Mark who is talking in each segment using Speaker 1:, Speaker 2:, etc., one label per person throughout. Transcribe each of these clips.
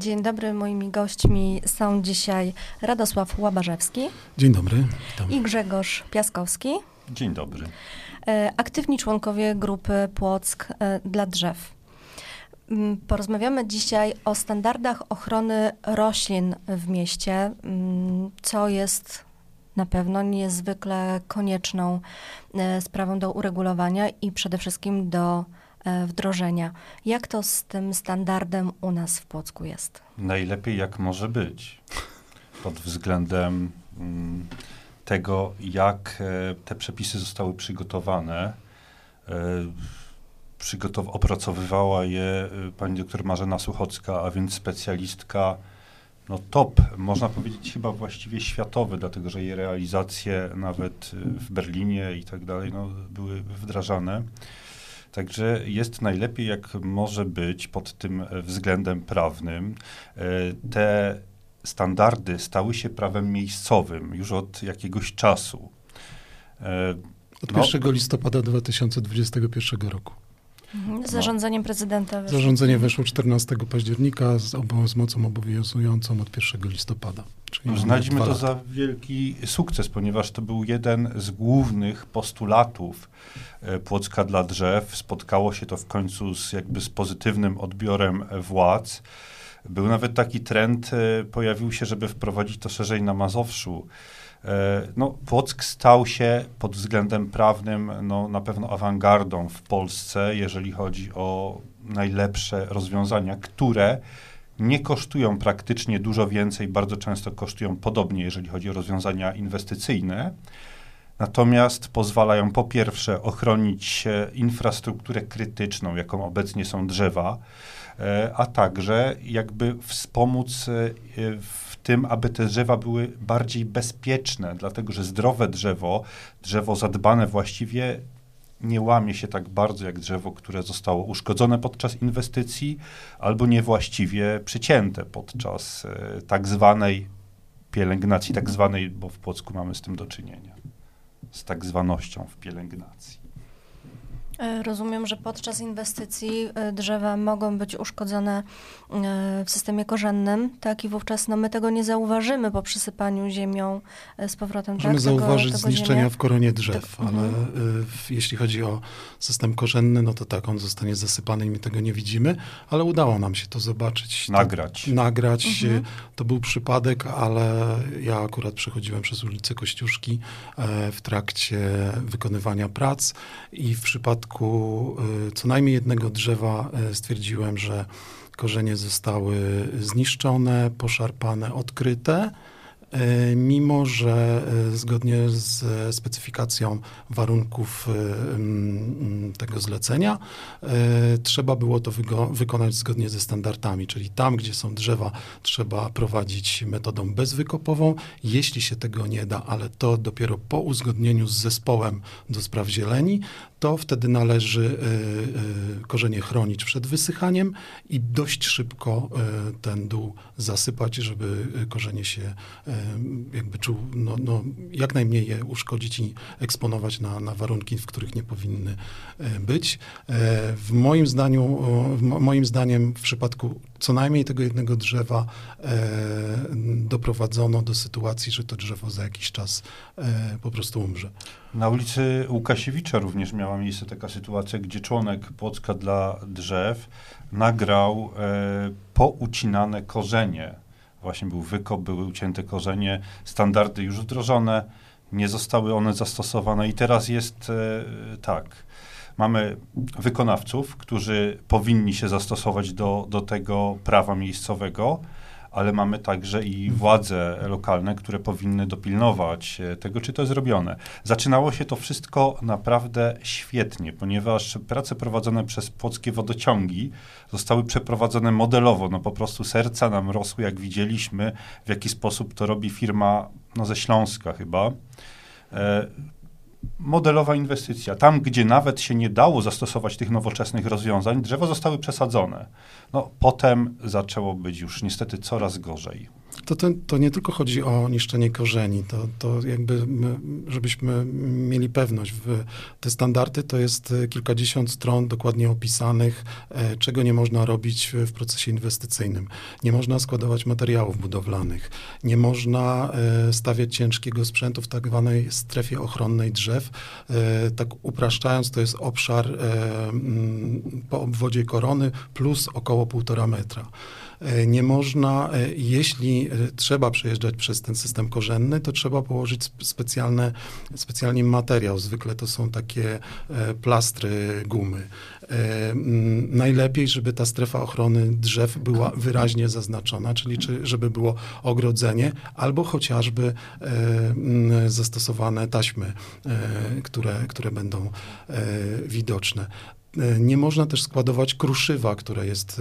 Speaker 1: Dzień dobry, moimi gośćmi są dzisiaj Radosław Łabarzewski.
Speaker 2: Dzień dobry.
Speaker 1: Witam. I Grzegorz Piaskowski.
Speaker 3: Dzień dobry.
Speaker 1: E, aktywni członkowie grupy Płock e, dla drzew. Mm, porozmawiamy dzisiaj o standardach ochrony roślin w mieście, mm, co jest na pewno niezwykle konieczną e, sprawą do uregulowania i przede wszystkim do wdrożenia. Jak to z tym standardem u nas w Płocku jest?
Speaker 3: Najlepiej jak może być. Pod względem mm, tego, jak e, te przepisy zostały przygotowane. E, przygotow- opracowywała je e, pani doktor Marzena Suchocka, a więc specjalistka no top, można powiedzieć chyba właściwie światowy, dlatego że jej realizacje nawet w Berlinie i tak dalej no, były wdrażane. Także jest najlepiej, jak może być pod tym względem prawnym. Te standardy stały się prawem miejscowym już od jakiegoś czasu.
Speaker 2: E, od no, 1 listopada 2021 roku.
Speaker 1: Mhm, zarządzeniem prezydenta.
Speaker 2: Weszło. Zarządzenie weszło 14 października z, obo, z mocą obowiązującą od 1 listopada.
Speaker 3: Znajdziemy to za wielki sukces, ponieważ to był jeden z głównych postulatów e, Płocka dla drzew. Spotkało się to w końcu z, jakby z pozytywnym odbiorem władz. Był nawet taki trend, e, pojawił się, żeby wprowadzić to szerzej na Mazowszu. E, no, Płock stał się pod względem prawnym no, na pewno awangardą w Polsce, jeżeli chodzi o najlepsze rozwiązania, które nie kosztują praktycznie dużo więcej, bardzo często kosztują podobnie, jeżeli chodzi o rozwiązania inwestycyjne. Natomiast pozwalają po pierwsze ochronić infrastrukturę krytyczną, jaką obecnie są drzewa, E, a także jakby wspomóc e, w tym, aby te drzewa były bardziej bezpieczne, dlatego że zdrowe drzewo, drzewo zadbane właściwie nie łamie się tak bardzo jak drzewo, które zostało uszkodzone podczas inwestycji albo niewłaściwie przycięte podczas e, tak zwanej pielęgnacji, tak zwanej, bo w Płocku mamy z tym do czynienia, z tak zwanością w pielęgnacji.
Speaker 1: E, rozumiem, że podczas inwestycji e, drzewa mogą być uszkodzone e, w systemie korzennym, tak? I wówczas no, my tego nie zauważymy po przysypaniu ziemią z powrotem.
Speaker 2: Możemy tak? zauważyć tego, zniszczenia w koronie drzew, tak. ale mhm. jeśli chodzi o system korzenny, no to tak, on zostanie zasypany i my tego nie widzimy, ale udało nam się to zobaczyć.
Speaker 3: Nagrać.
Speaker 2: To, nagrać. Mhm. To był przypadek, ale ja akurat przechodziłem przez ulicę Kościuszki w trakcie wykonywania prac i w przypadku przypadku y, co najmniej jednego drzewa y, stwierdziłem, że korzenie zostały zniszczone, poszarpane, odkryte. E, mimo że zgodnie z specyfikacją warunków e, tego zlecenia trzeba było to wykonać zgodnie ze standardami, czyli tam, gdzie są drzewa, trzeba prowadzić metodą bezwykopową. Jeśli się tego nie da, ale to dopiero po uzgodnieniu z zespołem do spraw zieleni, to wtedy należy korzenie chronić przed wysychaniem i dość szybko ten dół zasypać, żeby korzenie się jakby czuł, no, no, jak najmniej je uszkodzić i eksponować na, na warunki, w których nie powinny e, być. E, w moim zdaniu, moim zdaniem w przypadku co najmniej tego jednego drzewa e, doprowadzono do sytuacji, że to drzewo za jakiś czas po prostu umrze.
Speaker 3: Na ulicy Łukasiewicza również miała miejsce taka sytuacja, gdzie członek Płocka dla drzew nagrał poucinane korzenie właśnie był wykop, były ucięte korzenie, standardy już wdrożone, nie zostały one zastosowane i teraz jest e, tak. Mamy wykonawców, którzy powinni się zastosować do, do tego prawa miejscowego, ale mamy także i władze lokalne, które powinny dopilnować e, tego, czy to jest zrobione. Zaczynało się to wszystko naprawdę świetnie, ponieważ prace prowadzone przez płockie wodociągi zostały przeprowadzone modelowo. No po prostu serca nam rosły, jak widzieliśmy, w jaki sposób to robi firma no, ze Śląska chyba. E, modelowa inwestycja. Tam, gdzie nawet się nie dało zastosować tych nowoczesnych rozwiązań, drzewa zostały przesadzone. No, potem zaczęło być już niestety coraz gorzej.
Speaker 2: To, to, to nie tylko chodzi o niszczenie korzeni, to, to jakby, my, żebyśmy mieli pewność, w, te standardy to jest kilkadziesiąt stron dokładnie opisanych, e, czego nie można robić w procesie inwestycyjnym. Nie można składować materiałów budowlanych, nie można e, stawiać ciężkiego sprzętu w tak zwanej strefie ochronnej drzew. E, tak upraszczając, to jest obszar po obwodzie korony plus około półtora metra. E, nie można, e, jeśli e, trzeba przejeżdżać przez ten system korzenny, to trzeba położyć specjalne, specjalnie materiał. Zwykle to są takie plastry gumy. Najlepiej, żeby ta strefa ochrony drzew była wyraźnie zaznaczona, czyli czy, żeby było ogrodzenie albo chociażby zastosowane taśmy, które, które będą widoczne. E, nie można też składować kruszywa, które jest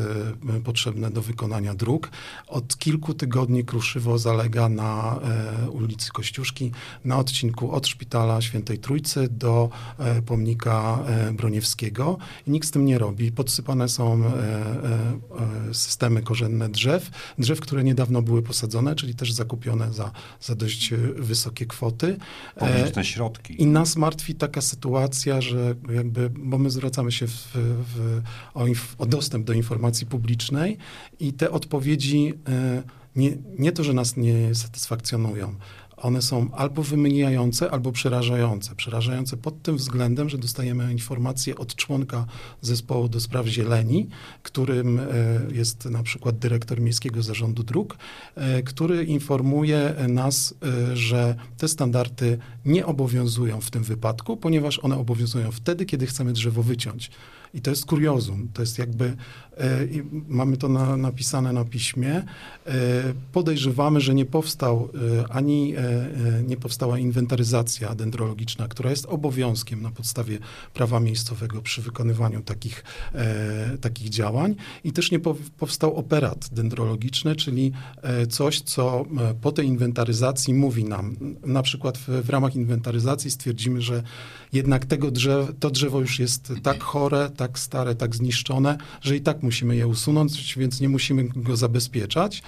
Speaker 2: e, potrzebne do wykonania dróg. Od kilku tygodni kruszywo zalega na e, ulicy Kościuszki, na odcinku od Szpitala Świętej Trójcy do pomnika Broniewskiego. I nikt z tym nie robi. Podsypane są systemy korzenne drzew, drzew, które niedawno były posadzone, czyli też zakupione za, za dość wysokie kwoty.
Speaker 3: Publiczne środki.
Speaker 2: I nas martwi taka sytuacja, że jakby, bo my zwracamy się się w, w, o, o, dostęp do informacji publicznej i te odpowiedzi e, nie, nie to, że nas nie satysfakcjonują, one są albo wymijające, albo przerażające. Przerażające pod tym względem, że dostajemy informacje od członka zespołu do spraw zieleni, którym e, jest na przykład dyrektor Miejskiego Zarządu Dróg, e, który informuje nas, że te standardy nie obowiązują w tym wypadku, ponieważ one obowiązują wtedy, kiedy chcemy drzewo wyciąć. I to jest kuriozum. To jest jakby, e, mamy to na, napisane na piśmie. E, podejrzewamy, że nie powstał e, ani e, e, nie powstała inwentaryzacja dendrologiczna, która jest obowiązkiem na podstawie prawa miejscowego przy wykonywaniu takich, e, takich działań. I też nie powstał operat dendrologiczny, czyli coś, co po tej inwentaryzacji mówi nam. Na przykład w, w ramach inwentaryzacji stwierdzimy, że jednak tego drzew, to drzewo już jest tak chore, tak stare, tak zniszczone, że i tak musimy je usunąć, więc nie musimy go zabezpieczać.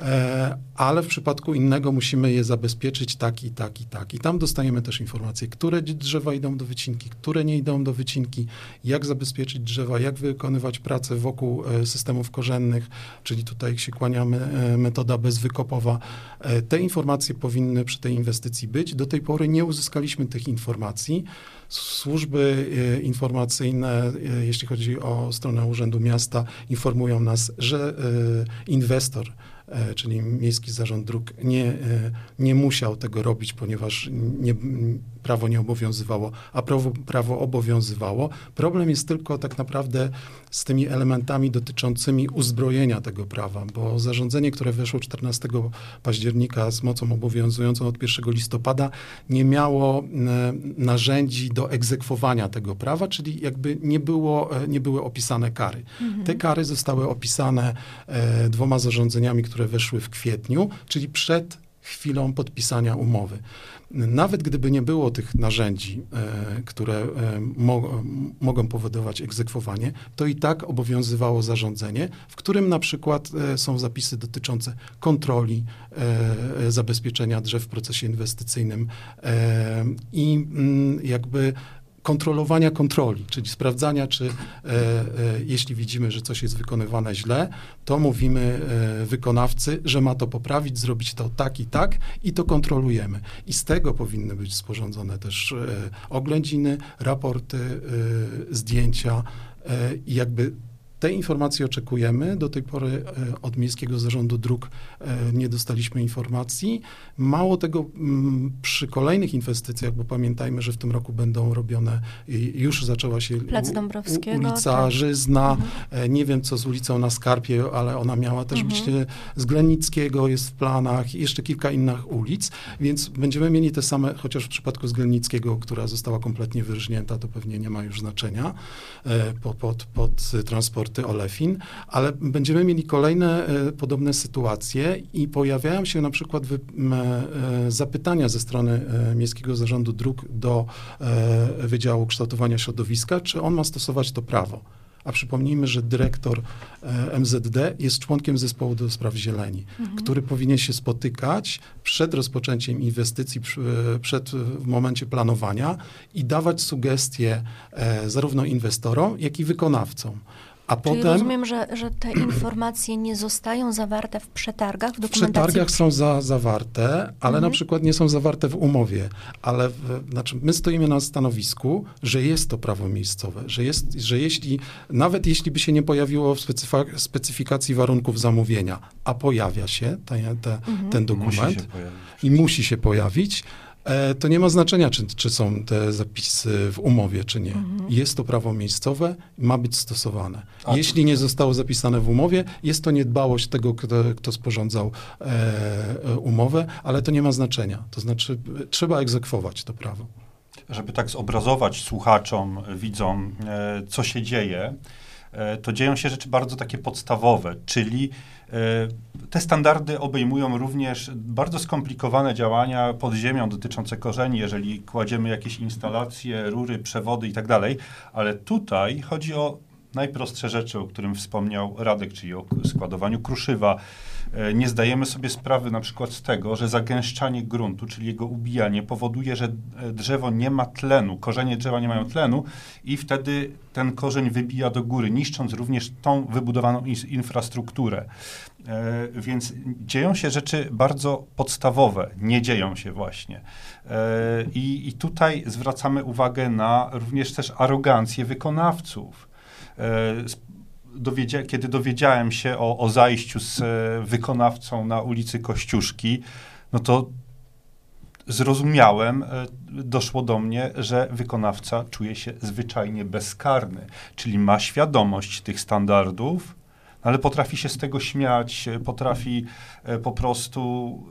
Speaker 2: E, ale w przypadku innego musimy je zabezpieczyć tak i tak i tak. I tam dostajemy też informacje, które drzewa idą do wycinki, które nie idą do wycinki, jak zabezpieczyć drzewa, jak wykonywać pracę wokół e, systemów korzennych, czyli tutaj się kłaniamy e, metoda bezwykopowa. Te informacje powinny przy tej inwestycji być. Do tej pory nie uzyskaliśmy tych informacji. Służby informacyjne, jeśli chodzi o stronę Urzędu Miasta, informują nas, że inwestor czyli Miejski Zarząd Dróg nie, e, nie musiał tego robić, ponieważ nie, prawo nie obowiązywało, a prawo, prawo obowiązywało. Problem jest tylko tak naprawdę z tymi elementami dotyczącymi uzbrojenia tego prawa, bo zarządzenie, które weszło 14 października z mocą obowiązującą od 1 listopada, nie miało e, narzędzi do egzekwowania tego prawa, czyli jakby nie, było, nie były opisane kary. Mhm. Te kary zostały opisane dwoma zarządzeniami, które weszły w kwietniu, czyli przed chwilą podpisania umowy. Nawet gdyby nie było tych narzędzi, e, które e, mo mogą powodować egzekwowanie, to i tak obowiązywało zarządzenie, w którym na przykład e, są zapisy dotyczące kontroli zabezpieczenia drzew w procesie inwestycyjnym i mm, jakby kontrolowania kontroli, czyli sprawdzania, czy e, e, jeśli widzimy, że coś jest wykonywane źle, to mówimy e, wykonawcy, że ma to poprawić, zrobić to tak i tak i to kontrolujemy. I z tego powinny być sporządzone też e, oględziny, raporty, e, zdjęcia e, i jakby tej informacji oczekujemy. Do tej pory e, od Miejskiego Zarządu Dróg e, nie dostaliśmy informacji. Mało tego, mm, przy kolejnych inwestycjach, bo pamiętajmy, że w tym roku będą robione, już zaczęła się
Speaker 1: Plac Dąbrowskiego,
Speaker 2: ulica tak. Żyzna, mhm. E, nie wiem co z ulicą na Skarpie, ale ona miała też mhm. być z Glennickiego, jest w planach, jeszcze kilka innych ulic, więc będziemy mieli te same, chociaż w przypadku z Glennickiego, która została kompletnie wyrżnięta, to pewnie nie ma już znaczenia pod, pod, pod transport Olefin, ale będziemy mieli kolejne e, podobne sytuacje i pojawiają się na przykład wy, e, zapytania ze strony e, Miejskiego Zarządu Dróg do Wydziału Kształtowania Środowiska, czy on ma stosować to prawo A przypomnijmy, że dyrektor MZD jest członkiem zespołu do spraw zieleni, mhm. który powinien się spotykać przed rozpoczęciem inwestycji, przed w momencie planowania i dawać sugestie zarówno inwestorom, jak i wykonawcom.
Speaker 1: A Czyli potem, rozumiem, że, że te informacje nie zostają zawarte w przetargach, w dokumentacji?
Speaker 2: W przetargach są za, zawarte, ale mhm. na przykład nie są zawarte w umowie. Ale w, znaczy my stoimy na stanowisku, że jest to prawo miejscowe, że, jest, że jeśli, nawet jeśli by się nie pojawiło w specyfikacji warunków zamówienia, a pojawia się te, te, mhm. ten dokument musi i musi się pojawić, to nie ma znaczenia, czy, czy są te zapisy w umowie, czy nie. Mhm. Jest to prawo miejscowe i ma być stosowane. A Jeśli nie zostało zapisane w umowie, jest to niedbałość tego, kto, kto sporządzał e, e, umowę, ale to nie ma znaczenia. To znaczy, trzeba egzekwować to prawo.
Speaker 3: Żeby tak zobrazować słuchaczom, widzom, e, co się dzieje, e, to dzieją się rzeczy bardzo takie podstawowe, czyli E, te standardy obejmują również bardzo skomplikowane działania pod ziemią dotyczące korzeni, jeżeli kładziemy jakieś instalacje, rury, przewody itd., tak ale tutaj chodzi o najprostsze rzeczy, o którym wspomniał Radek, czyli o składowaniu kruszywa. E, nie zdajemy sobie sprawy na przykład z tego, że zagęszczanie gruntu, czyli jego ubijanie, powoduje, że e, drzewo nie ma tlenu, korzenie drzewa nie mają tlenu i wtedy ten korzeń wybija do góry, niszcząc również tą wybudowaną infrastrukturę. E, więc dzieją się rzeczy bardzo podstawowe, nie dzieją się właśnie. I, I tutaj zwracamy uwagę na również też arogancję wykonawców dowiedzia kiedy dowiedziałem się o, o zajściu z e, wykonawcą na ulicy Kościuszki, no to zrozumiałem, e, doszło do mnie, że wykonawca czuje się zwyczajnie bezkarny, czyli ma świadomość tych standardów, ale potrafi się z tego śmiać, potrafi e, po prostu,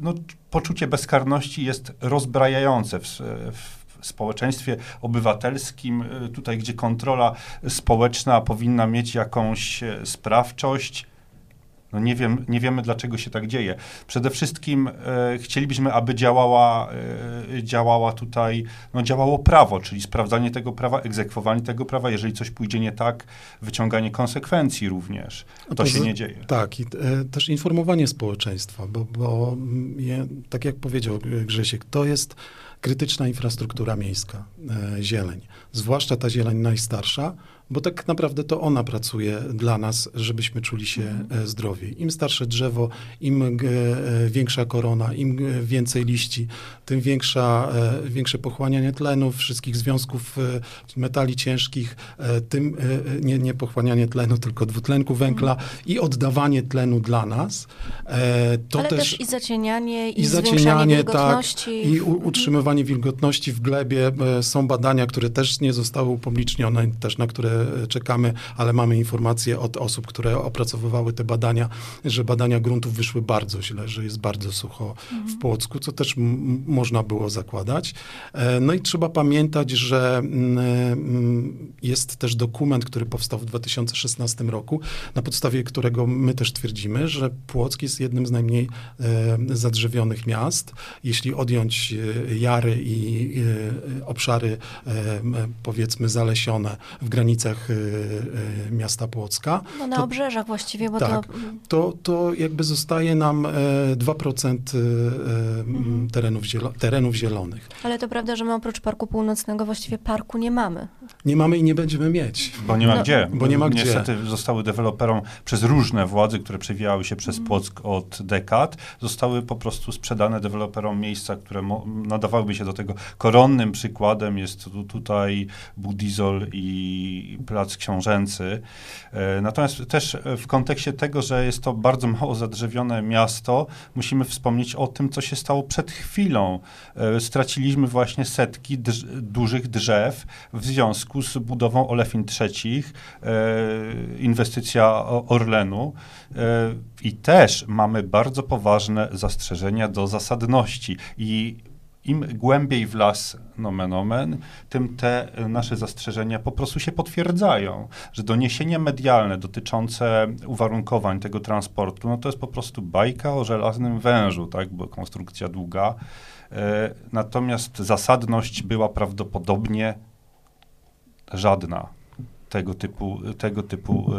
Speaker 3: no, poczucie bezkarności jest rozbrajające w, w społeczeństwie obywatelskim, y, tutaj gdzie kontrola społeczna powinna mieć jakąś e, sprawczość, no nie, wiem, nie wiemy, dlaczego się tak dzieje. Przede wszystkim e, chcielibyśmy, aby działała, e, działała tutaj, no działało prawo, czyli sprawdzanie tego prawa, egzekwowanie tego prawa, jeżeli coś pójdzie nie tak, wyciąganie konsekwencji również. To, to się z, nie dzieje.
Speaker 2: Tak, i e, też informowanie społeczeństwa, bo, bo je, tak jak powiedział Grzesiek, to jest krytyczna infrastruktura miejska, e, zieleń. Zwłaszcza ta zieleń najstarsza, bo tak naprawdę to ona pracuje dla nas, żebyśmy czuli się mhm. zdrowiej. Im starsze drzewo, im e, większa korona, im więcej liści, tym większa, e, większe pochłanianie tlenu, wszystkich związków metali ciężkich, tym nie, nie pochłanianie tlenu, tylko dwutlenku węgla mhm. i oddawanie tlenu dla nas.
Speaker 1: To Ale też, też i zacienianie, i, i zacienianie, tak, wilgotności.
Speaker 2: Tak, I u, utrzymywanie wilgotności w glebie. Są badania, które też nie zostały upublicznione, też na które czekamy, ale mamy informacje od osób, które opracowywały te badania, że badania gruntów wyszły bardzo źle, że jest bardzo sucho mhm. w Płocku, co też można było zakładać. E, no i trzeba pamiętać, że mm, jest też dokument, który powstał w 2016 roku, na podstawie którego my też twierdzimy, że Płock jest jednym z najmniej e, zadrzewionych miast. Jeśli odjąć e, jary i obszary powiedzmy zalesione w granicach granicach y, y, miasta Płocka.
Speaker 1: No na to, obrzeżach właściwie, bo
Speaker 2: tak, to... to... To jakby zostaje nam 2% e, e, mhm. terenów, zielo, terenów zielonych.
Speaker 1: Ale to prawda, że my oprócz Parku Północnego właściwie parku nie mamy.
Speaker 2: Nie mamy i nie będziemy mieć.
Speaker 3: Bo nie ma no. gdzie. Bo nie ma gdzie. Niestety zostały deweloperom przez różne władze, które przewijały się przez mhm. Płock od dekad, zostały po prostu sprzedane deweloperom miejsca, które nadawałyby się do tego. Koronnym przykładem jest tu, tutaj Budizol i Plac Książęcy. E, natomiast też w kontekście tego, że jest to bardzo mało zadrzewione miasto, musimy wspomnieć o tym, co się stało przed chwilą. E, straciliśmy właśnie setki drz dużych drzew w związku z budową Olefin III, e, inwestycja Orlenu. I też mamy bardzo poważne zastrzeżenia do zasadności. I im głębiej w las, nomen omen, tym te nasze zastrzeżenia po prostu się potwierdzają, że doniesienia medialne dotyczące uwarunkowań tego transportu, no to jest po prostu bajka o żelaznym wężu, tak, bo konstrukcja długa. E, natomiast zasadność była prawdopodobnie żadna. tego typu, tego typu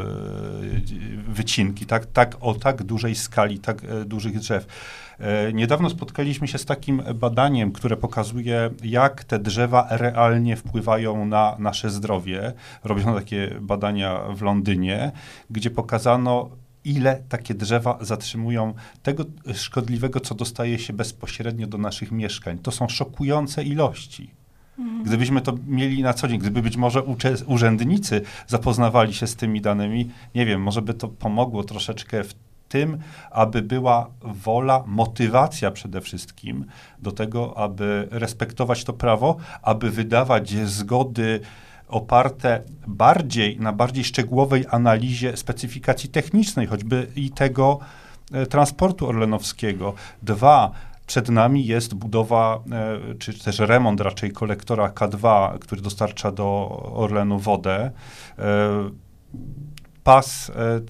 Speaker 3: wycinki, tak, tak, o tak dużej skali, tak dużych drzew. Niedawno spotkaliśmy się z takim badaniem, które pokazuje, jak te drzewa realnie wpływają na nasze zdrowie. Robiono takie badania w Londynie, gdzie pokazano, ile takie drzewa zatrzymują tego szkodliwego, co dostaje się bezpośrednio do naszych mieszkań. To są szokujące ilości. Mhm. Gdybyśmy to mieli na co dzień, gdyby być może urzędnicy zapoznawali się z tymi danymi, nie wiem, może by to pomogło troszeczkę w tym, aby była wola, motywacja przede wszystkim do tego, aby respektować to prawo, aby wydawać zgody oparte bardziej na bardziej szczegółowej analizie specyfikacji technicznej, choćby i tego e, transportu orlenowskiego. Dwa, przed nami jest budowa, e, czy też remont raczej kolektora K2, który dostarcza do Orlenu wodę. Pas e,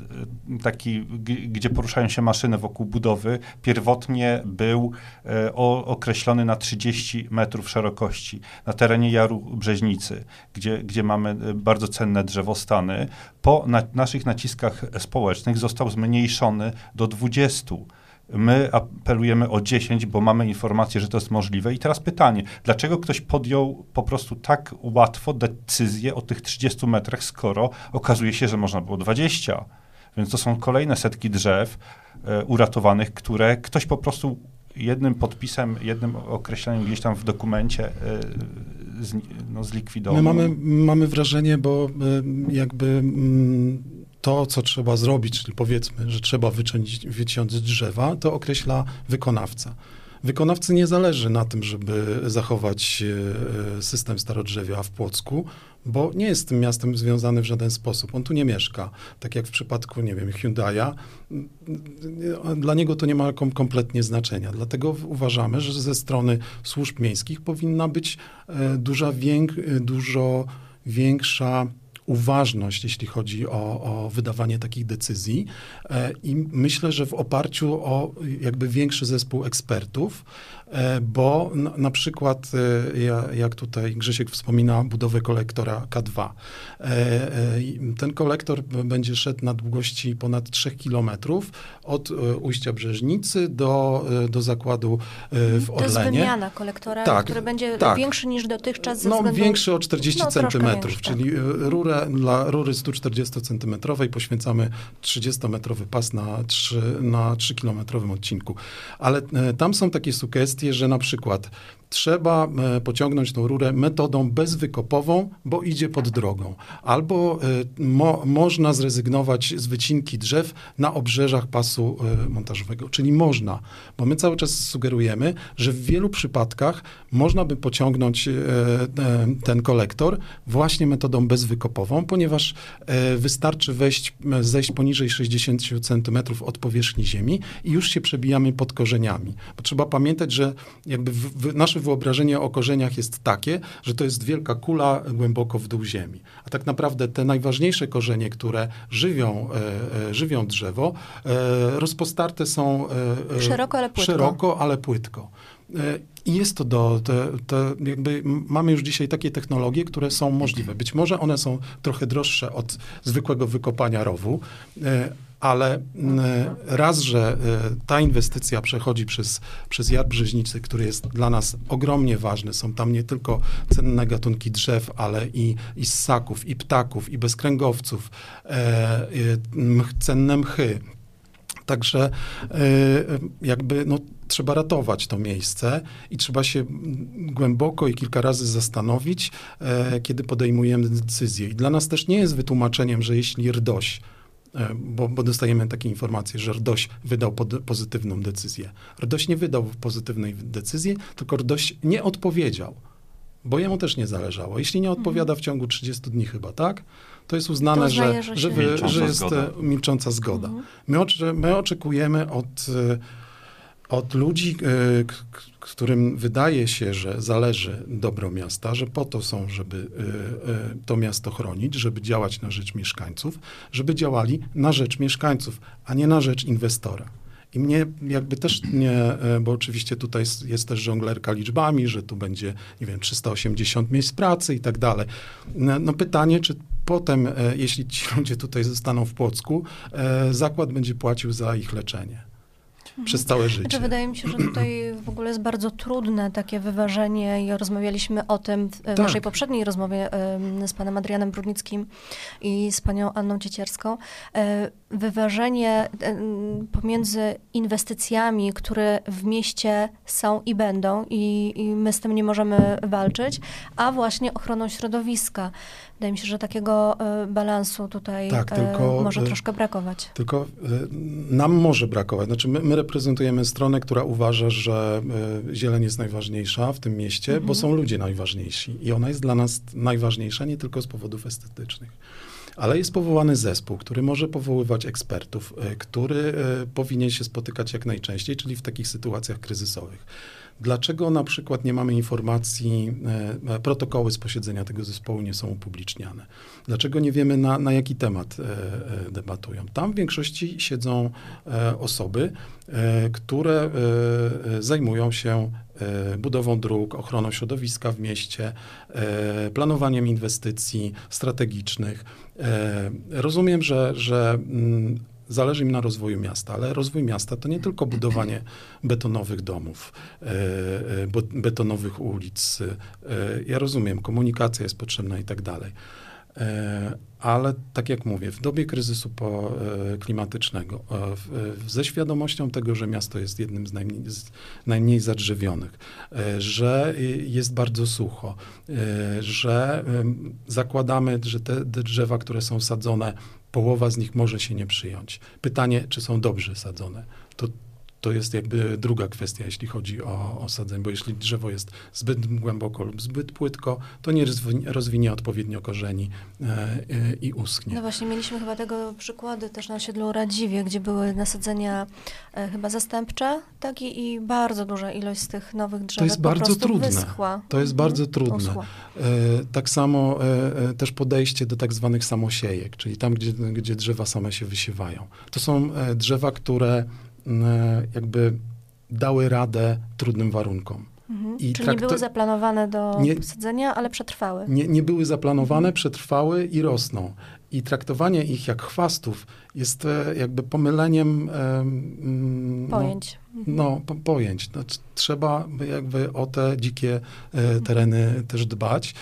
Speaker 3: taki, gdzie poruszają się maszyny wokół budowy, pierwotnie był e, określony na 30 metrów szerokości na terenie Jaru Brzeźnicy, gdzie, gdzie mamy e, bardzo cenne drzewostany. Po na, naszych naciskach społecznych został zmniejszony do 20 My apelujemy o 10, bo mamy informację, że to jest możliwe. I teraz pytanie, dlaczego ktoś podjął po prostu tak łatwo decyzję o tych 30 metrach, skoro okazuje się, że można było 20? Więc to są kolejne setki drzew e, uratowanych, które ktoś po prostu jednym podpisem, jednym określeniem gdzieś tam w dokumencie e, z, no, zlikwidował.
Speaker 2: My mamy, mamy wrażenie, bo e, jakby mm, to, co trzeba zrobić, czyli powiedzmy, że trzeba wyciąć, wyciąć drzewa, to określa wykonawca. Wykonawcy nie zależy na tym, żeby zachować e, system starodrzewia w Płocku, bo nie jest tym miastem związany w żaden sposób. On tu nie mieszka. Tak jak w przypadku, nie wiem, Hyundai'a. Dla niego to nie ma kom kompletnie znaczenia. Dlatego uważamy, że ze strony służb miejskich powinna być e, duża, dużo większa uważność, jeśli chodzi o, o wydawanie takich decyzji. E, I myślę, że w oparciu o jakby większy zespół ekspertów, bo na, przykład, e, jak tutaj Grzesiek wspomina, budowę kolektora K2. E, ten kolektor będzie szedł na długości ponad 3 kilometrów od ujścia Brzeżnicy do, do zakładu w Orlenie.
Speaker 1: To jest wymiana kolektora, tak, który będzie tak. większy niż dotychczas ze
Speaker 2: No
Speaker 1: względu...
Speaker 2: większy o 40 no, centymetrów, czyli rurę dla rury 140 centymetrowej poświęcamy 30-metrowy pas na 3, na 3 kilometrowym odcinku. Ale tam są takie sugestie, kwestię, że na przykład trzeba e, pociągnąć tą rurę metodą bezwykopową, bo idzie pod drogą. Albo e, mo, można zrezygnować z wycinki drzew na obrzeżach pasu e, montażowego. Czyli można, bo my cały czas sugerujemy, że w wielu przypadkach można by pociągnąć ten kolektor właśnie metodą bezwykopową, ponieważ wystarczy wejść, zejść poniżej 60 cm od powierzchni ziemi i już się przebijamy pod korzeniami. Bo trzeba pamiętać, że jakby w, w nasze wyobrażenie o korzeniach jest takie, że to jest wielka kula głęboko w dół ziemi. A tak naprawdę te najważniejsze korzenie, które żywią, e, e żywią drzewo, e, rozpostarte są
Speaker 1: szeroko, ale płytko.
Speaker 2: Szeroko, ale płytko. I jest to do, te, te jakby mamy już dzisiaj takie technologie, które są możliwe. Być może one są trochę droższe od zwykłego wykopania rowu, ale raz, że e, ta inwestycja przechodzi przez, przez Jar Brzeźnicy, który jest dla nas ogromnie ważny, są tam nie tylko cenne gatunki drzew, ale i, i ssaków, i ptaków, i bezkręgowców, e, e, cenne mchy. Także e, jakby no, trzeba ratować to miejsce i trzeba się głęboko i kilka razy zastanowić, kiedy podejmujemy decyzję. I dla nas też nie jest wytłumaczeniem, że jeśli RDOŚ bo, bo, dostajemy takie informacje, że RDOŚ wydał pod, pozytywną decyzję. RDOŚ nie wydał pozytywnej decyzji, tylko RDOŚ nie odpowiedział, bo jemu też nie zależało. Jeśli nie odpowiada w ciągu 30 dni chyba, tak? To jest uznane, to że, że, że, że, jest zgoda. milcząca zgoda. Mhm. My, my oczekujemy od e, od ludzi, e, którym wydaje się, że zależy dobro miasta, że po to są, żeby e, e, to miasto chronić, żeby działać na rzecz mieszkańców, żeby działali na rzecz mieszkańców, a nie na rzecz inwestora. I mnie jakby też nie, bo oczywiście tutaj jest, też żonglerka liczbami, że tu będzie, nie wiem, 380 miejsc pracy i tak dalej. No, no pytanie, czy potem, jeśli ci ludzie tutaj zostaną w Płocku, zakład będzie płacił za ich leczenie przez całe życie.
Speaker 1: Znaczy, wydaje mi się, że tutaj w ogóle jest bardzo trudne takie wyważenie i rozmawialiśmy o tym w tak. naszej poprzedniej rozmowie z panem Adrianem Brudnickim i z panią Anną Ciecierską. E, wyważenie pomiędzy inwestycjami, które w mieście są i będą i, i my z tym nie możemy walczyć, a właśnie ochroną środowiska. Wydaje mi się, że takiego e, balansu tutaj tak, e, tylko, może troszkę brakować.
Speaker 2: Tylko nam może brakować. Znaczy my, my reprezentujemy stronę, która uważa, że e, zieleń jest najważniejsza w tym mieście, mhm. bo są ludzie najważniejsi. I ona jest dla nas najważniejsza nie tylko z powodów estetycznych. Ale jest powołany zespół, który może powoływać ekspertów, e, który e, powinien się spotykać jak najczęściej, czyli w takich sytuacjach kryzysowych. Dlaczego na przykład nie mamy informacji, e, protokoły z posiedzenia tego zespołu nie są upubliczniane? Dlaczego nie wiemy, na, na jaki temat e, e, debatują? Tam w większości siedzą osoby, które zajmują się budową dróg, ochroną środowiska w mieście, planowaniem inwestycji strategicznych. Rozumiem, że, że mm, zależy mi na rozwoju miasta, ale rozwój miasta to nie tylko budowanie betonowych domów, e, e, betonowych ulic. E, ja rozumiem, komunikacja jest potrzebna i tak dalej. Ale tak jak mówię, w dobie kryzysu klimatycznego, ze świadomością tego, że miasto jest jednym z najmniej, z najmniej zadrzewionych, że jest bardzo sucho, że zakładamy, że te drzewa, które są sadzone, połowa z nich może się nie przyjąć. Pytanie, czy są dobrze sadzone. To to jest jakby druga kwestia, jeśli chodzi o, o sadzenie, bo jeśli drzewo jest zbyt głęboko lub zbyt płytko, to nie rozwinie, odpowiednio korzeni e, e, i uschnie.
Speaker 1: No właśnie, mieliśmy chyba tego przykłady też na osiedlu Radziwie, gdzie były nasadzenia e, chyba zastępcze, tak i, i, bardzo duża ilość z tych nowych drzew
Speaker 2: To jest bardzo trudne. Wyschła. To jest mhm. bardzo trudne. Tak samo też podejście do tak zwanych samosiejek, czyli tam, gdzie, gdzie drzewa same się wysiewają. To są drzewa, które jakby dały radę trudnym warunkom.
Speaker 1: Mhm. I Czyli nie były zaplanowane do nie, posadzenia, ale przetrwały.
Speaker 2: Nie, nie były zaplanowane, mhm. przetrwały i rosną. I traktowanie ich jak chwastów jest e, jakby pomyleniem
Speaker 1: mm, no, pojęć.
Speaker 2: No, po, pojęć. No, trzeba jakby o te dzikie e, tereny też dbać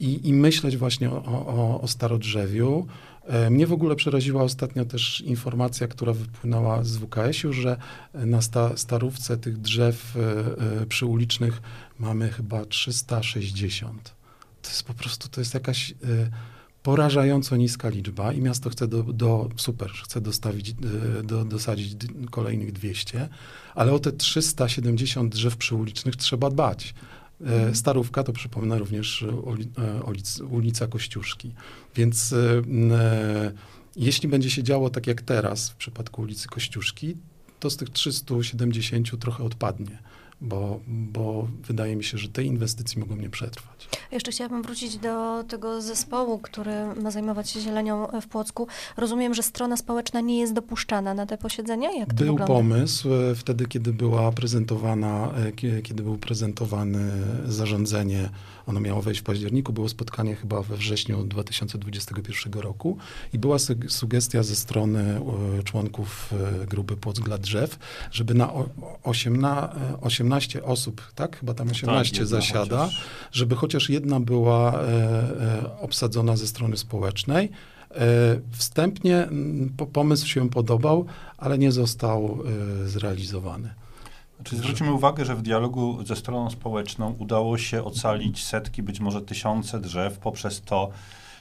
Speaker 2: i, i myśleć właśnie o, o, o starodrzewiu, E, mnie w ogóle przeraziła ostatnio też informacja, która wypłynęła z WKS-u, że na sta, starówce tych drzew e, e, przyulicznych mamy chyba 360. To jest po prostu, to jest jakaś porażająco niska liczba i miasto chce do, do super, chce dostawić, do, dosadzić kolejnych 200, ale o te 370 drzew przyulicznych trzeba dbać. E, Starówka to przypomnę również e, ulica Kościuszki. Więc e, jeśli będzie się działo tak jak teraz w przypadku ulicy Kościuszki, to z tych 370 trochę odpadnie bo, bo wydaje mi się, że te inwestycje mogą nie przetrwać.
Speaker 1: Jeszcze chciałabym wrócić do tego zespołu, który ma zajmować się zielenią w Płocku. Rozumiem, że strona społeczna nie jest dopuszczana na te posiedzenia? Jak
Speaker 2: Był wygląda? pomysł e, wtedy, kiedy była prezentowana, e, kiedy był prezentowany zarządzenie, ono miało wejść w październiku, było spotkanie chyba we wrześniu 2021 roku i była sugestia ze strony e, członków grupy Płock dla drzew, żeby na 18, 18 osób, tak? Chyba tam 18 tak, zasiada, chociaż. żeby chociaż jedna była e, e, obsadzona ze strony społecznej. E, wstępnie pomysł się podobał, ale nie został e, zrealizowany.
Speaker 3: Czy zwrócimy uwagę, że w dialogu ze stroną społeczną udało się ocalić setki, być może tysiące drzew poprzez to,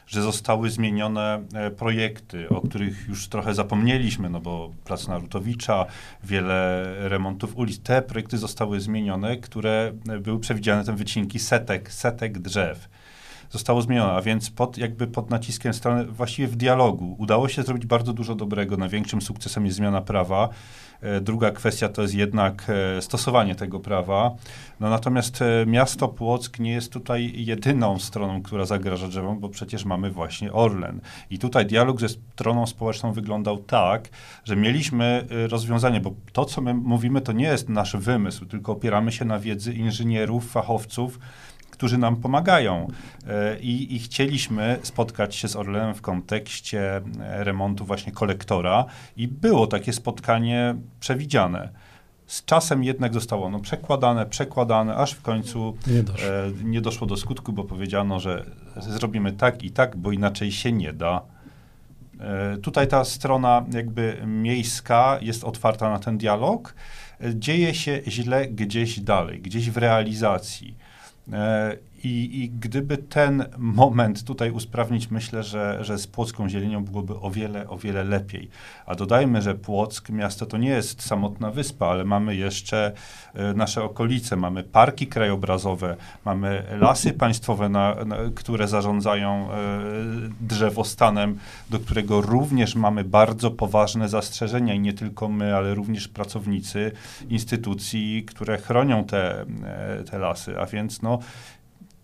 Speaker 3: że zostały zmienione e, projekty, o których już trochę zapomnieliśmy, no bo praca Narutowicza, wiele remontów ulic. Te projekty zostały zmienione, które e, były przewidziane, te wycinki setek, setek drzew zostało zmienione, a więc pod, jakby pod naciskiem strony, właściwie w dialogu. Udało się zrobić bardzo dużo dobrego. Największym sukcesem jest zmiana prawa. E, druga kwestia to jest jednak e, stosowanie tego prawa. No natomiast e, miasto Płock nie jest tutaj jedyną stroną, która zagraża drzewom, bo przecież mamy właśnie Orlen. I tutaj dialog ze stroną społeczną wyglądał tak, że mieliśmy rozwiązanie, bo to, co my mówimy, to nie jest nasz wymysł, tylko opieramy się na wiedzy inżynierów, fachowców, którzy nam pomagają. E, I, I chcieliśmy spotkać się z Orlenem w kontekście remontu właśnie kolektora i było takie spotkanie przewidziane. Z czasem jednak zostało ono przekładane, przekładane, aż w końcu
Speaker 2: Nie doszło.
Speaker 3: e, nie doszło do skutku, bo powiedziano, że zrobimy tak i tak, bo inaczej się nie da. E, Tutaj ta strona jakby miejska jest otwarta na ten dialog. E, Dzieje się źle gdzieś dalej, gdzieś w realizacji. äh, I, I gdyby ten moment tutaj usprawnić, myślę, że, że z płocką zielenią byłoby o wiele, o wiele lepiej. A dodajmy, że Płock, miasto to nie jest samotna wyspa, ale mamy jeszcze e, nasze okolice, mamy parki krajobrazowe, mamy lasy państwowe, na, na, które zarządzają e, drzewostanem, do którego również mamy bardzo poważne zastrzeżenia i nie tylko my, ale również pracownicy instytucji, które chronią te, e, te lasy. A więc no,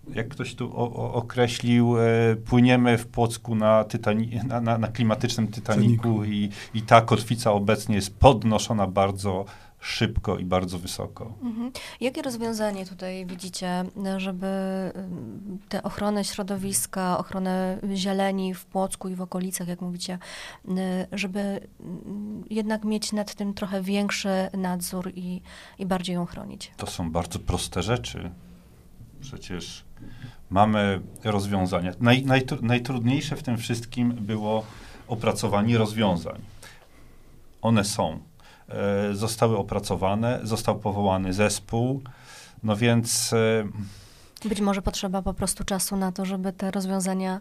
Speaker 3: jak ktoś tu o, o, określił, e, płyniemy w Płocku na, tytani, na, na, na klimatycznym Titaniku
Speaker 2: Titaniku.
Speaker 3: i, i ta kotwica obecnie jest podnoszona bardzo szybko i bardzo wysoko.
Speaker 1: Mhm. Jakie rozwiązanie tutaj widzicie, żeby ym, tę ochronę środowiska, ochronę zieleni w Płocku i w okolicach, jak mówicie, y, żeby mm, jednak mieć nad tym trochę większy nadzór i, i bardziej ją chronić?
Speaker 3: To są bardzo proste rzeczy. Przecież mamy rozwiązania. Naj, najtru, najtrudniejsze w tym wszystkim było opracowanie rozwiązań. One są. E, zostały opracowane, został powołany zespół, no więc e,
Speaker 1: Być może potrzeba po prostu czasu na to, żeby te rozwiązania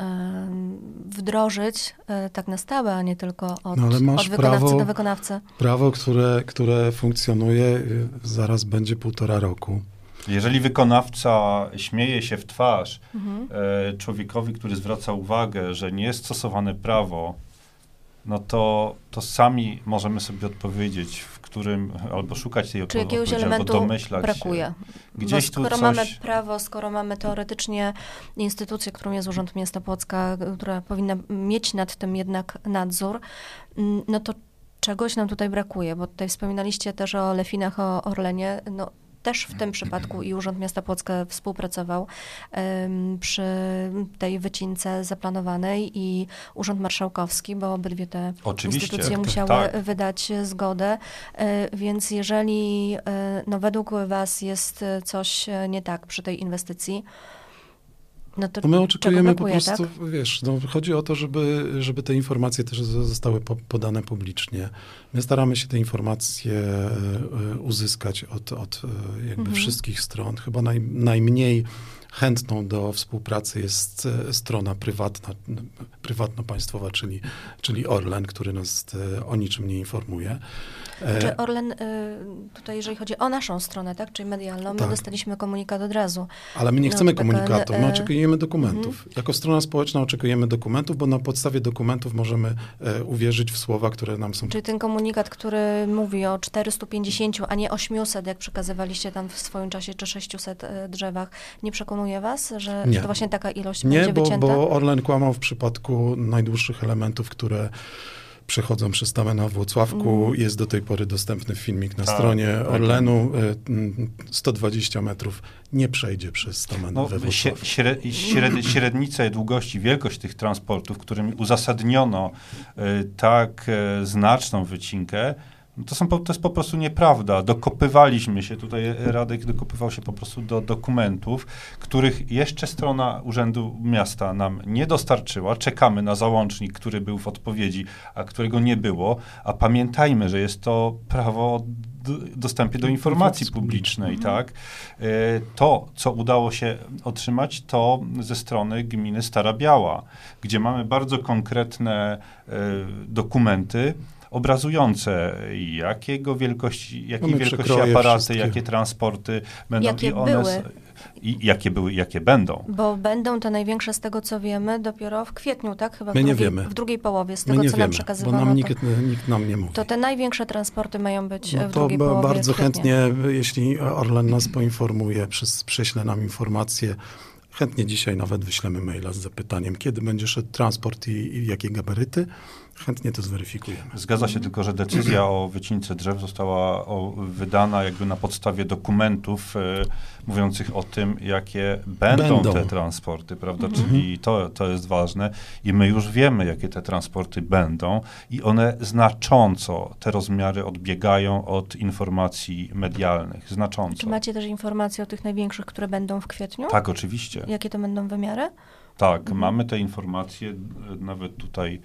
Speaker 1: ym, wdrożyć y, tak na stałe, a nie tylko od,
Speaker 2: No, ale masz
Speaker 1: od wykonawcy
Speaker 2: prawo-
Speaker 1: do wykonawcy.
Speaker 2: Prawo, które, które funkcjonuje, y, zaraz będzie półtora roku.
Speaker 3: Jeżeli wykonawca śmieje się w twarz
Speaker 1: Mhm.
Speaker 3: e, człowiekowi, który zwraca uwagę, że nie jest stosowane prawo, no to, to sami możemy sobie odpowiedzieć, w którym, albo szukać tej
Speaker 1: Czy jakiegoś
Speaker 3: odpowiedzi, albo
Speaker 1: elementu
Speaker 3: domyślać
Speaker 1: brakuje?
Speaker 3: się. Gdzieś tu
Speaker 1: skoro
Speaker 3: coś...
Speaker 1: mamy prawo, skoro mamy teoretycznie instytucję, którą jest Urząd Miasta Płocka, która powinna mieć nad tym jednak nadzór, mm, no to czegoś nam tutaj brakuje, bo tutaj wspominaliście też o Lefinach, o Orlenie, no też w tym przypadku i Urząd Miasta Płocka współpracował przy tej wycince zaplanowanej i Urząd Marszałkowski, bo obydwie te
Speaker 3: Oczywiście,
Speaker 1: instytucje
Speaker 3: tak,
Speaker 1: musiały
Speaker 3: tak.
Speaker 1: wydać zgodę, e, więc jeżeli e, no, według Was jest e, coś e, nie tak przy tej inwestycji, no to
Speaker 2: my oczekujemy po
Speaker 1: brakuje,
Speaker 2: prostu,
Speaker 1: tak?
Speaker 2: wiesz, no chodzi o to, żeby, żeby te informacje też zostały po, podane publicznie. My staramy się te informacje e, e, uzyskać od, od e, jakby
Speaker 1: Mhm.
Speaker 2: wszystkich stron. Chyba naj, najmniej chętną do współpracy jest e, strona prywatna, prywatno-państwowa, czyli, czyli Orlen, który nas e, o niczym nie informuje. E,
Speaker 1: Czy Orlen, tutaj jeżeli chodzi o naszą stronę, tak, czyli medialną, my
Speaker 2: Tak.
Speaker 1: dostaliśmy komunikat od razu.
Speaker 2: Ale my nie
Speaker 1: No,
Speaker 2: chcemy
Speaker 1: taka,
Speaker 2: komunikatu, my oczekujemy dokumentów. Jako strona społeczna oczekujemy dokumentów, bo na podstawie dokumentów możemy uwierzyć w słowa, które nam są
Speaker 1: Czyli ten komunikat, który mówi o 450, a nie 800, jak przekazywaliście tam w swoim czasie, czy 600 e, drzewach, nie przekonuje Was, że,
Speaker 2: Nie.
Speaker 1: że to właśnie taka ilość
Speaker 2: Nie,
Speaker 1: będzie
Speaker 2: bo,
Speaker 1: wycięta?
Speaker 2: bo Orlen kłamał w przypadku najdłuższych elementów, które przechodzą przez tamę na Włocławku.
Speaker 1: Mhm.
Speaker 2: Jest do tej pory dostępny filmik na
Speaker 3: Tak,
Speaker 2: stronie
Speaker 3: tak.
Speaker 2: Orlenu. E, mm, 120 metrów nie przejdzie przez tamę
Speaker 3: No,
Speaker 2: we Włocławku.
Speaker 3: śre, śred, średnica i długość i wielkość tych transportów, którymi uzasadniono y, tak y, znaczną wycinkę, to, są, to jest po prostu nieprawda. Dokopywaliśmy się, tutaj Radek dokopywał się po prostu do dokumentów, których jeszcze strona Urzędu Miasta nam nie dostarczyła. Czekamy na załącznik, który był w odpowiedzi, a którego nie było. A pamiętajmy, że jest to prawo o dostępie do informacji publicznej, tak? E, To, co udało się otrzymać, to ze strony gminy Stara Biała, gdzie mamy bardzo konkretne e, dokumenty obrazujące, jakiego wielkości, jakiej wielkości aparaty,
Speaker 2: wszystkie.
Speaker 3: jakie transporty będą
Speaker 1: Jakie
Speaker 3: i one
Speaker 1: były.
Speaker 3: i jakie były, jakie będą.
Speaker 1: Bo będą te największe z tego, co wiemy, dopiero w kwietniu, tak? Chyba w,
Speaker 2: My nie
Speaker 1: drugiej,
Speaker 2: wiemy.
Speaker 1: w drugiej połowie, z
Speaker 2: My
Speaker 1: tego,
Speaker 2: nie
Speaker 1: co nam
Speaker 2: wiemy, bo
Speaker 1: przekazywano.
Speaker 2: nam
Speaker 1: to,
Speaker 2: nikt, nikt nam nie mówi.
Speaker 1: to te największe transporty mają być
Speaker 2: No
Speaker 1: w
Speaker 2: to
Speaker 1: drugiej połowie
Speaker 2: bardzo chętnie, jeśli Orlen nas poinformuje, przez, prześle nam informacje, chętnie dzisiaj nawet wyślemy maila z zapytaniem, kiedy będzie szedł transport i, i jakie gabaryty. Chętnie to zweryfikujemy.
Speaker 3: Zgadza się tylko, że decyzja o wycince drzew została o, wydana jakby na podstawie dokumentów e, mówiących o tym, jakie będą,
Speaker 2: Będą.
Speaker 3: te transporty, prawda? Czyli to, to jest ważne i my już wiemy, jakie te transporty będą i one znacząco, te rozmiary odbiegają od informacji medialnych, znacząco.
Speaker 1: Czy macie też informacje o tych największych, które będą w kwietniu?
Speaker 3: Tak, oczywiście.
Speaker 1: Jakie to będą wymiary?
Speaker 3: Tak,
Speaker 1: Mhm.
Speaker 3: mamy te informacje, e, nawet tutaj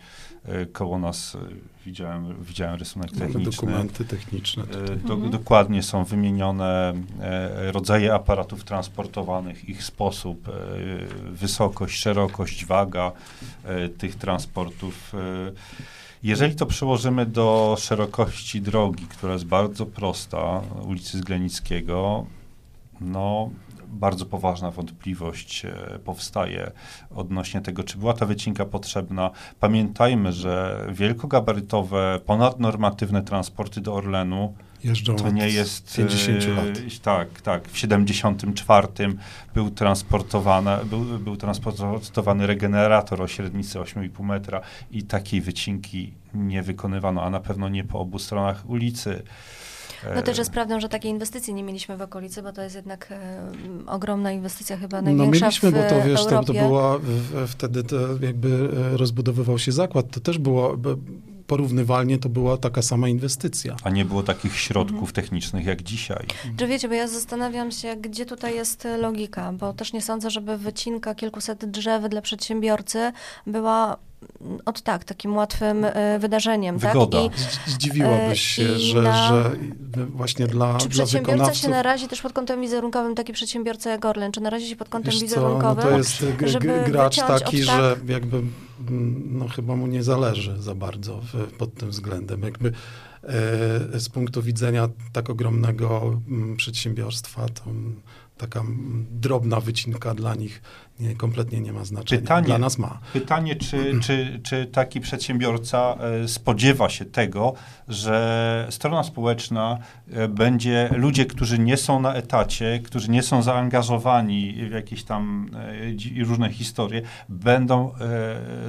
Speaker 3: e, koło nas e, widziałem, widziałem rysunek
Speaker 2: Mamy
Speaker 3: techniczny.
Speaker 2: dokumenty techniczne.
Speaker 3: Do,
Speaker 1: Mhm.
Speaker 3: Dokładnie są wymienione rodzaje aparatów transportowanych, ich sposób, wysokość, szerokość, waga tych transportów. Jeżeli to przełożymy do szerokości drogi, która jest bardzo prosta, ulicy Zglenickiego, no bardzo poważna wątpliwość e, powstaje odnośnie tego, czy była ta wycinka potrzebna. Pamiętajmy, że wielkogabarytowe, ponadnormatywne transporty do Orlenu
Speaker 2: Jeżdżą
Speaker 3: to nie jest...
Speaker 2: 50
Speaker 3: e,
Speaker 2: lat.
Speaker 3: Tak, tak. W 74 był transportowana, był, był transportowany regenerator o średnicy 8,5 metra i takiej wycinki nie wykonywano, a na pewno nie po obu stronach ulicy.
Speaker 1: No też
Speaker 3: E,
Speaker 1: jest prawdą, że takiej inwestycji nie mieliśmy w okolicy, bo to jest jednak e, ogromna inwestycja, chyba
Speaker 2: No
Speaker 1: największa
Speaker 2: mieliśmy,
Speaker 1: w
Speaker 2: bo to wiesz, to, to była, wtedy to jakby e, rozbudowywał się zakład, to też było, porównywalnie to była taka sama inwestycja.
Speaker 3: A nie było takich środków
Speaker 1: Mhm.
Speaker 3: technicznych jak dzisiaj.
Speaker 1: Czy wiecie, bo ja zastanawiam się, gdzie tutaj jest logika, bo też nie sądzę, żeby wycinka kilkuset drzew dla przedsiębiorcy była od tak, takim łatwym e, wydarzeniem,
Speaker 3: Wygoda.
Speaker 1: tak?
Speaker 2: Z- Zdziwiłabyś się,
Speaker 1: E, i
Speaker 2: że,
Speaker 1: na-
Speaker 2: że właśnie dla,
Speaker 1: Czy
Speaker 2: dla
Speaker 1: przedsiębiorca
Speaker 2: wykonawców...
Speaker 1: się narazi też pod kątem wizerunkowym, taki przedsiębiorca jak Orlen, czy narazi się pod kątem
Speaker 2: Wiesz co, no
Speaker 1: wizerunkowym?
Speaker 2: to jest
Speaker 1: żeby
Speaker 2: gracz taki,
Speaker 1: od tak-
Speaker 2: że jakby mm, no chyba mu nie zależy za bardzo w, pod tym względem. Jakby e, z punktu widzenia tak ogromnego mm, przedsiębiorstwa, to mm, taka mm, drobna wycinka dla nich nie, kompletnie nie ma znaczenia.
Speaker 3: Pytanie-
Speaker 2: Dla nas ma.
Speaker 3: Pytanie, czy, czy, czy taki przedsiębiorca e, spodziewa się tego, że strona społeczna e, będzie, ludzie, którzy nie są na etacie, którzy nie są zaangażowani w jakieś tam e, różne historie, będą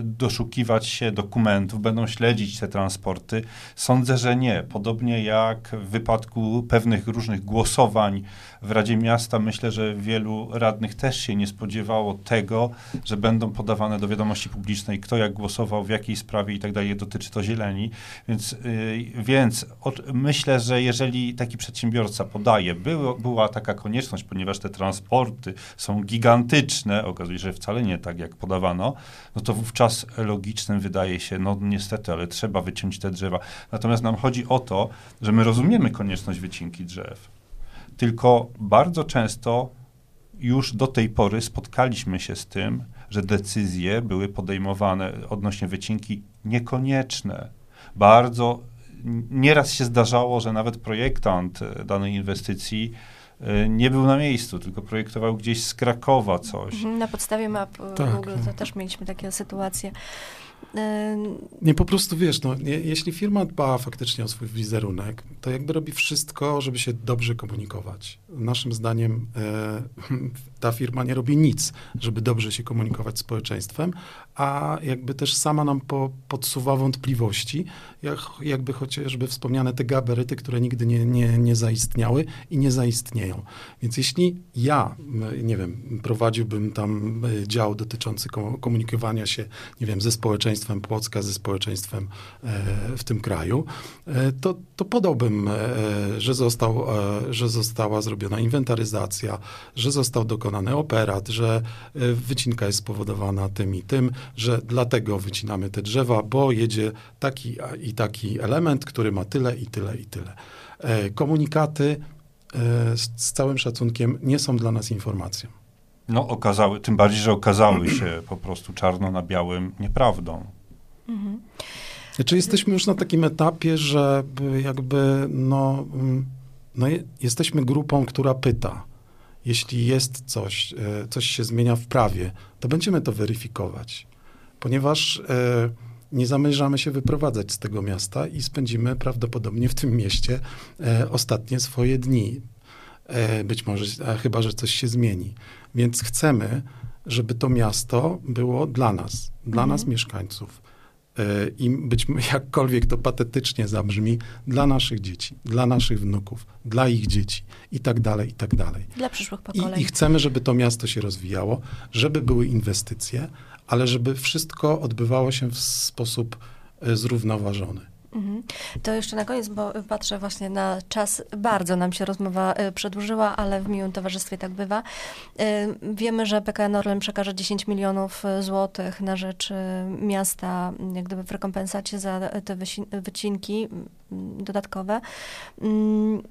Speaker 3: doszukiwać się dokumentów, będą śledzić te transporty. Sądzę, że nie. Podobnie jak w wypadku pewnych różnych głosowań w Radzie Miasta, myślę, że wielu radnych też się nie spodziewało tego, że będą podawane do wiadomości publicznej, kto jak głosował, w jakiej sprawie i tak dalej, dotyczy to zieleni. Więc, yy, więc od, myślę, że jeżeli taki przedsiębiorca podaje, było, była taka konieczność, ponieważ te transporty są gigantyczne, okazuje się, że wcale nie tak, jak podawano, no to wówczas logicznym wydaje się, no niestety, ale trzeba wyciąć te drzewa. Natomiast nam chodzi o to, że my rozumiemy konieczność wycinki drzew. Tylko bardzo często już do tej pory spotkaliśmy się z tym, że decyzje były podejmowane odnośnie wycinki niekonieczne. Bardzo nieraz się zdarzało, że nawet projektant e, danej inwestycji e, nie był na miejscu, tylko projektował gdzieś z Krakowa coś.
Speaker 1: Mhm, Na podstawie map e,
Speaker 2: Tak.
Speaker 1: Google to też mieliśmy takie sytuacje.
Speaker 2: Nie, po prostu wiesz, no, je, jeśli firma dba faktycznie o swój wizerunek, to jakby robi wszystko, żeby się dobrze komunikować. Naszym zdaniem e, ta firma nie robi nic, żeby dobrze się komunikować z społeczeństwem, a jakby też sama nam po, podsuwa wątpliwości, jak, jakby chociażby wspomniane te gabaryty, które nigdy nie, nie, nie zaistniały i nie zaistnieją. Więc jeśli ja, nie wiem, prowadziłbym tam e, dział dotyczący ko- komunikowania się, nie wiem, ze społeczeństwem Płocka, ze społeczeństwem e, w tym kraju, e, to, to podałbym, e, że, został, że została zrobiona inwentaryzacja, że został dokonany operat, że wycinka jest spowodowana tym i tym, że dlatego wycinamy te drzewa, bo jedzie taki i taki element, który ma tyle i tyle i tyle. Komunikaty z całym szacunkiem nie są dla nas informacją.
Speaker 3: No okazały, tym bardziej, że okazały się po prostu czarno na białym nieprawdą.
Speaker 1: mhm.
Speaker 2: Jesteśmy już na takim etapie, że by jakby no, mm, no je, jesteśmy grupą, która pyta. Jeśli jest coś, e, coś się zmienia w prawie, to będziemy to weryfikować, ponieważ e, nie zamierzamy się wyprowadzać z tego miasta i spędzimy prawdopodobnie w tym mieście e, ostatnie swoje dni. E, być może, chyba, że coś się zmieni. Więc chcemy, żeby to miasto było dla nas, dla
Speaker 1: Mhm.
Speaker 2: nas mieszkańców i być jakkolwiek to patetycznie zabrzmi, dla naszych dzieci, dla naszych wnuków, dla ich dzieci i tak dalej, i tak dalej.
Speaker 1: Dla przyszłych pokoleń.
Speaker 2: I, I chcemy, żeby to miasto się rozwijało, żeby były inwestycje, ale żeby wszystko odbywało się w sposób e, zrównoważony.
Speaker 1: Mhm. To jeszcze na koniec, bo patrzę właśnie na czas. Bardzo nam się rozmowa e, przedłużyła, ale w miłym towarzystwie tak bywa. E, wiemy, że PKN Orlen przekaże 10 milionów złotych na rzecz miasta, jak gdyby w rekompensacie za te wycinki dodatkowe. Mm,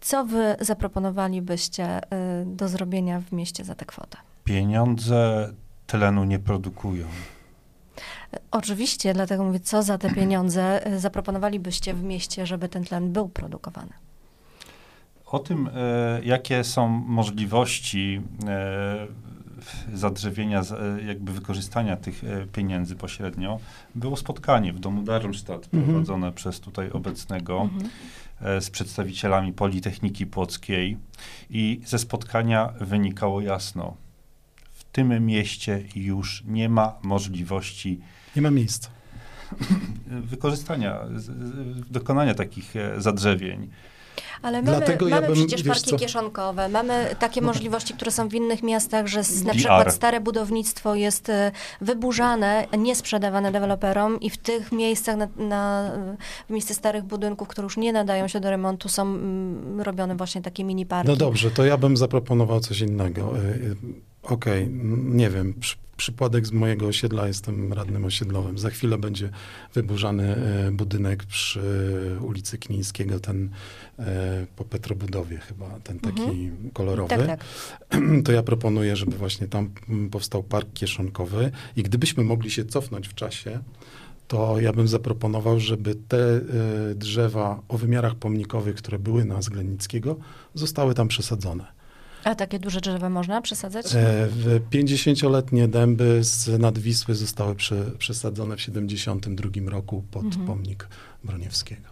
Speaker 1: co wy zaproponowalibyście do zrobienia w mieście za tę kwotę?
Speaker 3: Pieniądze tlenu nie produkują.
Speaker 1: Oczywiście, dlatego mówię, co za te pieniądze e, zaproponowalibyście w mieście, żeby ten tlen był produkowany?
Speaker 3: O tym, e, jakie są możliwości e, zadrzewienia, jakby wykorzystania tych pieniędzy pośrednio, było spotkanie w domu Darmstadt mhm. prowadzone przez tutaj obecnego mhm. z przedstawicielami Politechniki Płockiej i ze spotkania wynikało jasno, tym mieście już nie ma możliwości.
Speaker 2: Nie ma miejsca.
Speaker 3: Wykorzystania, dokonania takich e, zadrzewień.
Speaker 1: Ale mamy, Dlatego mamy ja bym, przecież parki co? kieszonkowe, mamy takie no. możliwości, które są w innych miastach, że na przykład stare budownictwo jest e, wyburzane, nie sprzedawane deweloperom i w tych miejscach, na, na, w miejsce starych budynków, które już nie nadają się do remontu, są mm, robione właśnie takie mini parki.
Speaker 2: No dobrze, to ja bym zaproponował coś innego. E, Okej, okay, nie wiem. Przy, przypadek z mojego osiedla, jestem radnym osiedlowym. Za chwilę będzie wyburzany e, budynek przy ulicy Knińskiego, ten e, po Petrobudowie chyba, ten taki mhm. kolorowy. Tak, tak. To ja proponuję, żeby właśnie tam powstał park kieszonkowy i gdybyśmy mogli się cofnąć w czasie, to ja bym zaproponował, żeby te e, drzewa o wymiarach pomnikowych, które były na Zglennickiego, zostały tam przesadzone.
Speaker 1: A takie duże drzewa można przesadzać?
Speaker 2: 50-letnie e, dęby z nadwisły zostały prze, przesadzone w 72 roku pod mhm. pomnik Broniewskiego.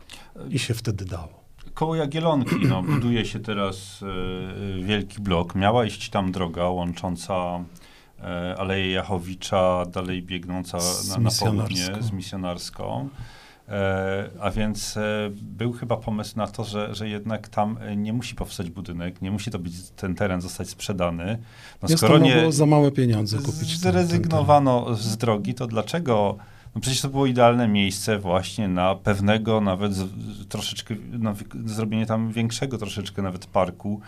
Speaker 2: I się wtedy dało.
Speaker 3: Koło Jagielonki, no, buduje się teraz e, wielki blok. Miała iść tam droga łącząca e, Aleję Jachowicza, dalej biegnąca na, na południe z misjonarską. E, a więc e, był chyba pomysł na to, że, że jednak tam e, nie musi powstać budynek, nie musi to być ten teren zostać sprzedany.
Speaker 2: No, skoro nie było za małe pieniądze kupić.
Speaker 3: Zrezygnowano ten, ten z drogi, to dlaczego? No przecież to było idealne miejsce właśnie na pewnego, nawet z, troszeczkę, na zrobienie tam większego troszeczkę nawet parku.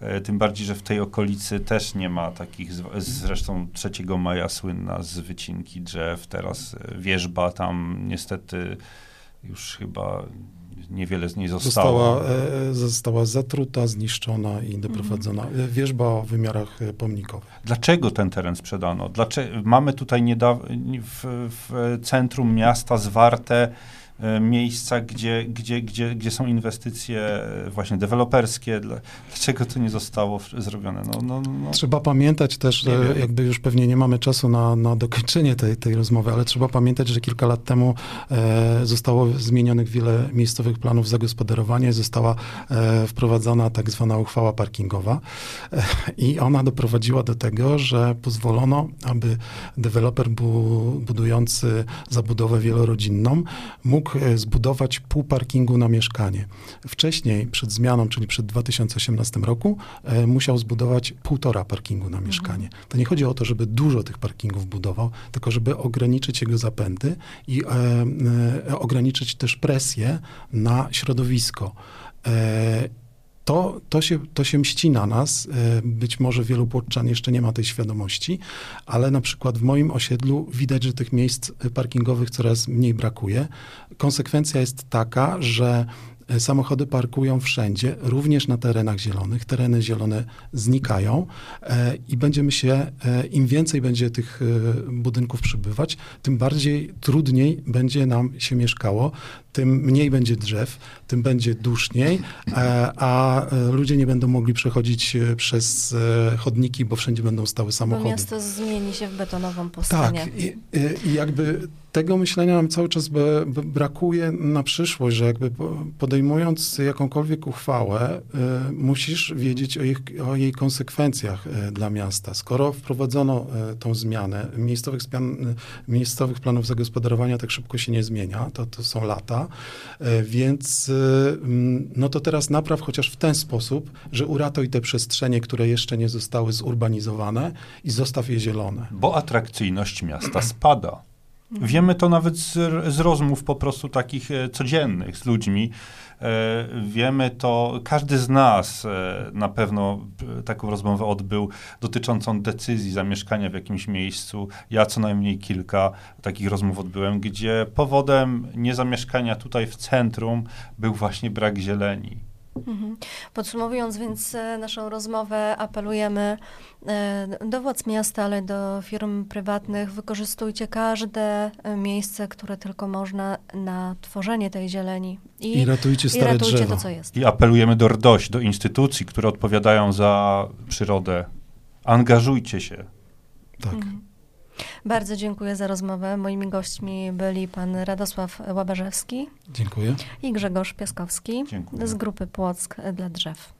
Speaker 3: E, tym bardziej, że w tej okolicy też nie ma takich, zresztą 3 maja słynna z wycinki drzew, teraz e, wierzba tam niestety już chyba niewiele z niej zostało.
Speaker 2: Została, e, została zatruta, zniszczona i doprowadzona. Mhm. Wierzba o wymiarach pomnikowych.
Speaker 3: Dlaczego ten teren sprzedano? Dlaczego, mamy tutaj niedawno w, w centrum miasta zwarte miejsca, gdzie, gdzie, gdzie, gdzie są inwestycje e, właśnie deweloperskie. Dlaczego to nie zostało zrobione? No, no, no.
Speaker 2: Trzeba pamiętać też, że jakby już pewnie nie mamy czasu na, na dokończenie tej, tej rozmowy, ale trzeba pamiętać, że kilka lat temu e, zostało zmienionych wiele miejscowych planów zagospodarowania, została e, wprowadzona tak zwana uchwała parkingowa e, i ona doprowadziła do tego, że pozwolono, aby deweloper bu, budujący zabudowę wielorodzinną mógł mógł e, zbudować pół parkingu na mieszkanie. Wcześniej, przed zmianą, czyli przed 2018 roku, e, musiał zbudować półtora parkingu na mieszkanie. Mhm. To nie chodzi o to, żeby dużo tych parkingów budował, tylko żeby ograniczyć jego zapędy i e, e, ograniczyć też presję na środowisko. E, to, to, się, to się mści na nas. E, być może wielu płotczan jeszcze nie ma tej świadomości, ale na przykład w moim osiedlu widać, że tych miejsc parkingowych coraz mniej brakuje. Konsekwencja jest taka, że e, samochody parkują wszędzie, również na terenach zielonych. Tereny zielone znikają e, i będziemy się, im więcej będzie tych budynków przybywać, tym bardziej trudniej będzie nam się mieszkało tym mniej będzie drzew, tym będzie duszniej, e, a e, ludzie nie będą mogli przechodzić e, przez chodniki, bo wszędzie będą stały samochody. Bo
Speaker 1: miasto zmieni się w betonową pustynię.
Speaker 2: Tak, i, i jakby tego myślenia nam cały czas brakuje na przyszłość, że jakby podejmując jakąkolwiek uchwałę, musisz wiedzieć o, ich, o, jej konsekwencjach dla miasta. Skoro wprowadzono tą zmianę, miejscowych, zmian, miejscowych planów zagospodarowania tak szybko się nie zmienia, to, to są lata, więc mm, no to teraz napraw chociaż w ten sposób, że uratuj te przestrzenie, które jeszcze nie zostały zurbanizowane i zostaw je zielone.
Speaker 3: Bo atrakcyjność miasta spada. Wiemy to nawet z, z rozmów po prostu takich e, codziennych z ludźmi. E, wiemy to, każdy z nas e, na pewno taką rozmowę odbył dotyczącą decyzji zamieszkania w jakimś miejscu. Ja co najmniej kilka takich rozmów odbyłem, gdzie powodem niezamieszkania tutaj w centrum był właśnie brak zieleni.
Speaker 1: Mhm. Podsumowując więc e, naszą rozmowę, apelujemy e, do władz miasta, ale do firm prywatnych, wykorzystujcie każde e, miejsce, które tylko można na tworzenie tej zieleni.
Speaker 2: I, I ratujcie stare
Speaker 1: i ratujcie
Speaker 2: drzewo.
Speaker 1: to, co jest.
Speaker 3: I apelujemy do RDOŚ, do instytucji, które odpowiadają za przyrodę. Angażujcie się.
Speaker 2: Tak. Mhm.
Speaker 1: Bardzo dziękuję za rozmowę. Moimi gośćmi byli pan Radosław Łabarzewski.
Speaker 2: Dziękuję.
Speaker 1: I Grzegorz Piaskowski
Speaker 3: dziękuję.
Speaker 1: z grupy Płock dla Drzew.